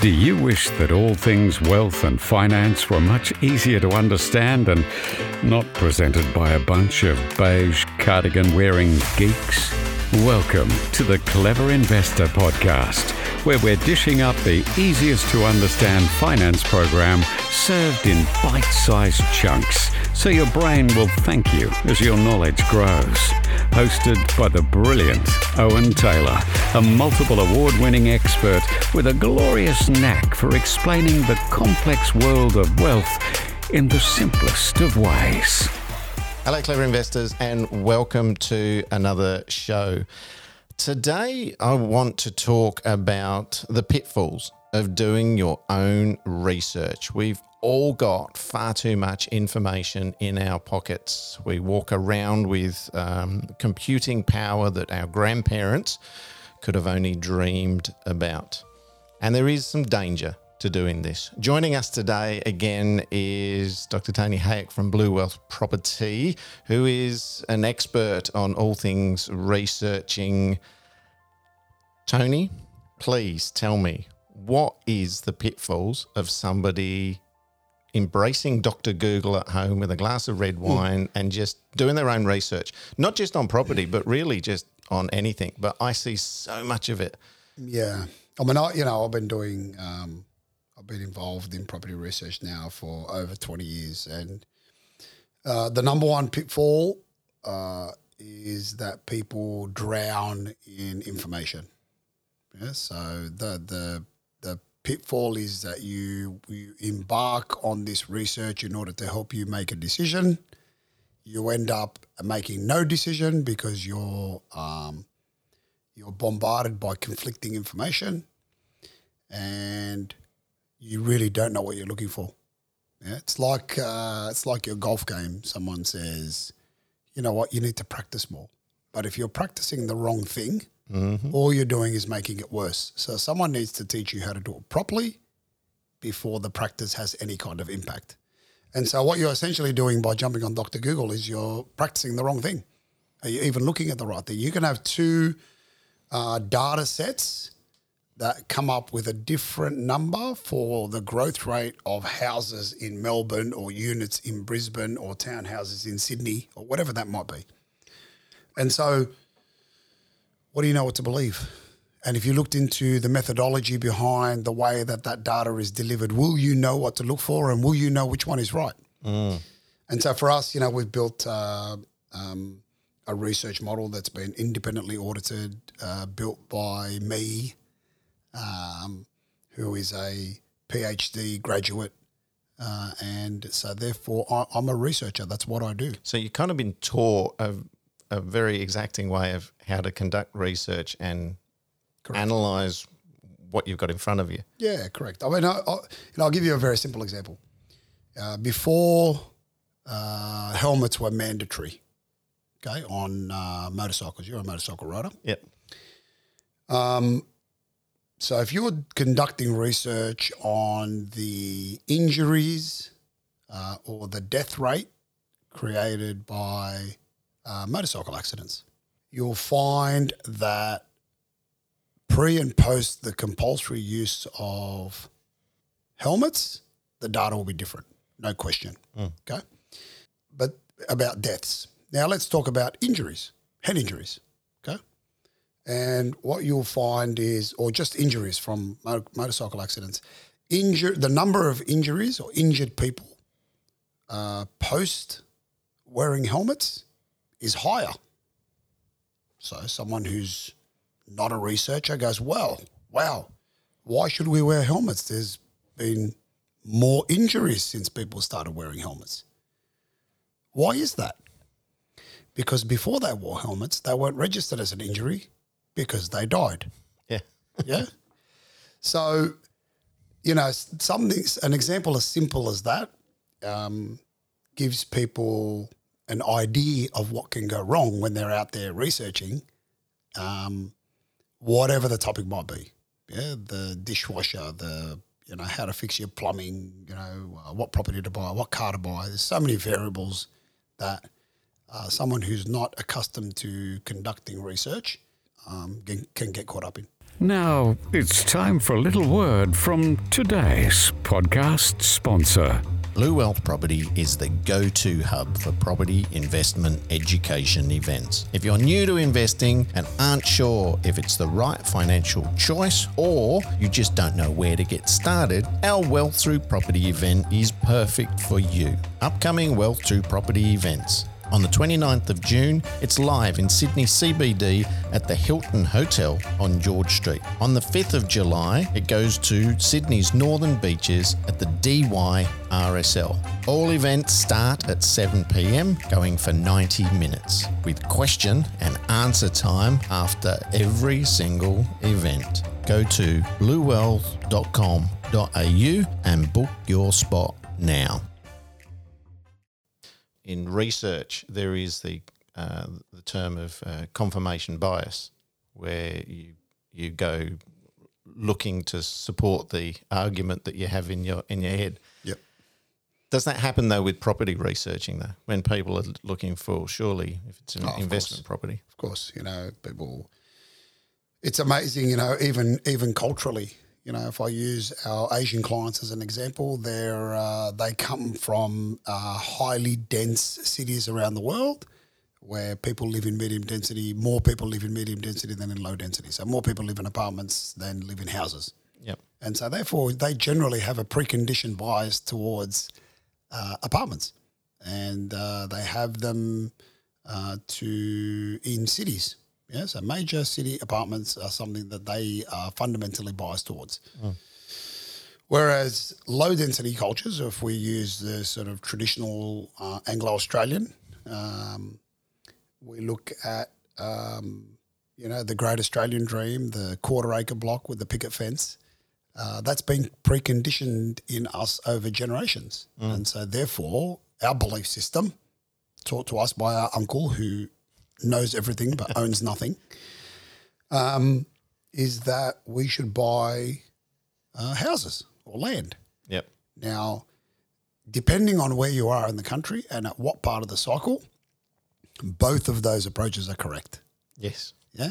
Do you wish that all things wealth and finance were much easier to understand and not presented by a bunch of beige cardigan wearing geeks? Welcome to the Clever Investor Podcast, where we're dishing up the easiest to understand finance program served in bite sized chunks so your brain will thank you as your knowledge grows. Hosted by the brilliant Owen Taylor, a multiple award winning expert with a glorious knack for explaining the complex world of wealth in the simplest of ways. Hello, clever investors, and welcome to another show. Today, I want to talk about the pitfalls of doing your own research. We've all got far too much information in our pockets. We walk around with um, computing power that our grandparents could have only dreamed about. And there is some danger to doing this. Joining us today again is Dr. Tony Hayek from Blue Wealth Property, who is an expert on all things researching. Tony, please tell me what is the pitfalls of somebody embracing Dr. Google at home with a glass of red wine and just doing their own research, not just on property, but really just on anything. But I see so much of it. Yeah. I mean, I, you know, I've been doing, um, I've been involved in property research now for over 20 years. And uh, the number one pitfall uh, is that people drown in information. Yeah. So the, the, the pitfall is that you, you embark on this research in order to help you make a decision. You end up making no decision because you're, um, you're bombarded by conflicting information and you really don't know what you're looking for. Yeah, it's like uh, it's like your golf game. Someone says, you know what, you need to practice more. But if you're practicing the wrong thing, all you're doing is making it worse. So someone needs to teach you how to do it properly before the practice has any kind of impact. And so what you're essentially doing by jumping on Dr. Google is you're practicing the wrong thing. Are you even looking at the right thing? You can have two uh, data sets that come up with a different number for the growth rate of houses in Melbourne or units in Brisbane or townhouses in Sydney or whatever that might be. And so, what do you know what to believe? And if you looked into the methodology behind the way that that data is delivered, will you know what to look for and will you know which one is right? And so for us, you know, we've built uh, um, a research model that's been independently audited, uh, built by me, um, who is a PhD graduate. Uh, and so therefore, I, I'm a researcher. That's what I do. So you've kind of been taught a, a very exacting way of how to conduct research and analyze what you've got in front of you. Yeah, correct. I mean, I, I, you know, I'll give you a very simple example. Uh, before uh, helmets were mandatory, okay, on uh, motorcycles, you're a motorcycle rider. Yep. So if you're conducting research on the injuries uh, or the death rate created by uh, motorcycle accidents, you'll find that pre and post the compulsory use of helmets, the data will be different, no question. Okay. But about deaths. Now let's talk about injuries, head injuries. Okay. And what you'll find is, or just injuries from mo- motorcycle accidents, injure the number of injuries or injured people uh, post wearing helmets is higher. So someone who's not a researcher goes, well, wow, why should we wear helmets? There's been more injuries since people started wearing helmets. Why is that? Because before they wore helmets, they weren't registered as an injury because they died. Yeah. Yeah. so, you know, something, an example as simple as that um, gives people an idea of what can go wrong when they're out there researching um, whatever the topic might be. Yeah, the dishwasher, the you know how to fix your plumbing, you know uh, what property to buy, what car to buy. There's so many variables that uh, someone who's not accustomed to conducting research um, can, can get caught up in. Now it's time for a little word from today's podcast sponsor. Blue Wealth Property is the go to hub for property investment education events. If you're new to investing and aren't sure if it's the right financial choice or you just don't know where to get started, our Wealth Through Property event is perfect for you. Upcoming Wealth Through Property events on the 29th of June, it's live in Sydney CBD at the Hilton Hotel on George Street. On the 5th of July, it goes to Sydney's Northern Beaches at the DY RSL. All events start at 7 pm, going for 90 minutes, with question and answer time after every single event. Go to bluewealth.com.au and book your spot now in research, there is the uh, the term of uh, confirmation bias, where you you go looking to support the argument that you have in your in your head. Yep. Does that happen though with property researching though? When people are looking for surely if it's an Oh, investment course. property. Of course, you know, people. It's amazing, you know, even even culturally. You know, if I use our Asian clients as an example, they're uh, they come from uh, highly dense cities around the world, where people live in medium density. More people live in medium density than in low density. So more people live in apartments than live in houses. Yep. And so, therefore, they generally have a preconditioned bias towards uh, apartments, and uh, they have them uh, to in cities. Yeah, so major city apartments are something that they are fundamentally biased towards. Whereas low density cultures, if we use the sort of traditional uh, Anglo Australian, um, we look at um, you know the Great Australian Dream, the quarter acre block with the picket fence. Uh, that's been preconditioned in us over generations, and so therefore our belief system, taught to us by our uncle who knows everything but owns nothing, um, is that we should buy uh, houses or land. Yep. Now, depending on where you are in the country and at what part of the cycle, both of those approaches are correct. Yes. Yeah.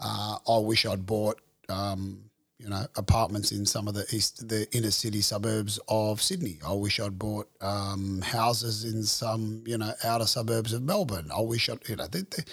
Uh, I wish I'd bought, um, you know, apartments in some of the east, the inner city suburbs of Sydney. I wish I'd bought um, houses in some, you know, outer suburbs of Melbourne. I wish I'd, you know, they, they,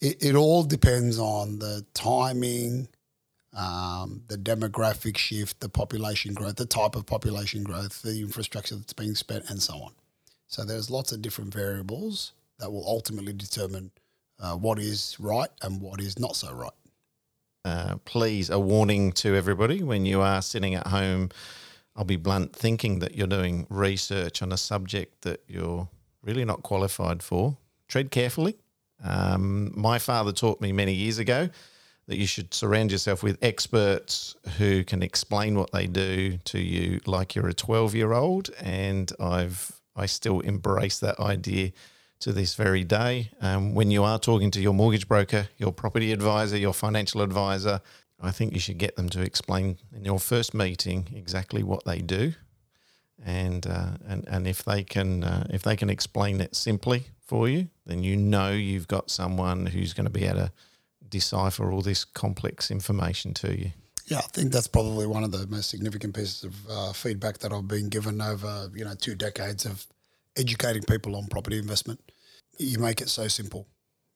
it, it all depends on the timing, um, the demographic shift, the population growth, the type of population growth, the infrastructure that's being spent, and so on. So there's lots of different variables that will ultimately determine uh, what is right and what is not so right. Uh, please, a warning to everybody when you are sitting at home, I'll be blunt, thinking that you're doing research on a subject that you're really not qualified for. Tread carefully. Um, my father taught me many years ago that you should surround yourself with experts who can explain what they do to you like you're a 12 year old. And I've I still embrace that idea to this very day. Um, when you are talking to your mortgage broker, your property advisor, your financial advisor, I think you should get them to explain in your first meeting exactly what they do, and uh, and and if they can uh, if they can explain it simply for you, then you know you've got someone who's going to be able to decipher all this complex information to you. Yeah, I think that's probably one of the most significant pieces of uh, feedback that I've been given over you know two decades of educating people on property investment. You make it so simple.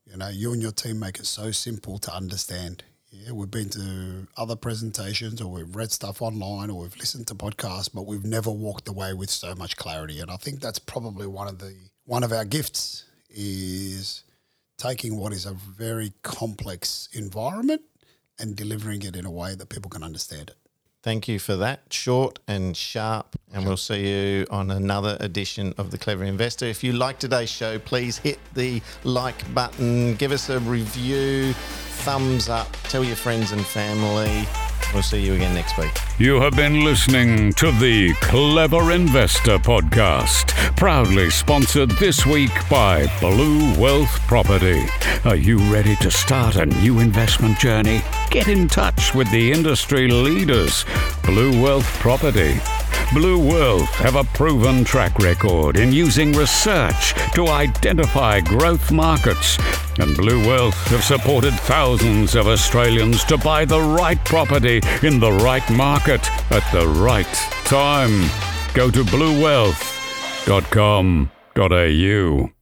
You know, you and your team make it so simple to understand. Yeah, we've been to other presentations or we've read stuff online or we've listened to podcasts, but we've never walked away with so much clarity. And I think that's probably one of the one of our gifts is taking what is a very complex environment and delivering it in a way that people can understand it. Thank you for that, short and sharp. And we'll see you on another edition of The Clever Investor. If you like today's show, please hit the like button, give us a review, thumbs up, tell your friends and family. We'll see you again next week. You have been listening to the Clever Investor Podcast, proudly sponsored this week by Blue Wealth Property. Are you ready to start a new investment journey? Get in touch with the industry leaders, Blue Wealth Property. Blue Wealth have a proven track record in using research to identify growth markets. And Blue Wealth have supported thousands of Australians to buy the right property in the right market at the right time. Go to bluewealth.com.au.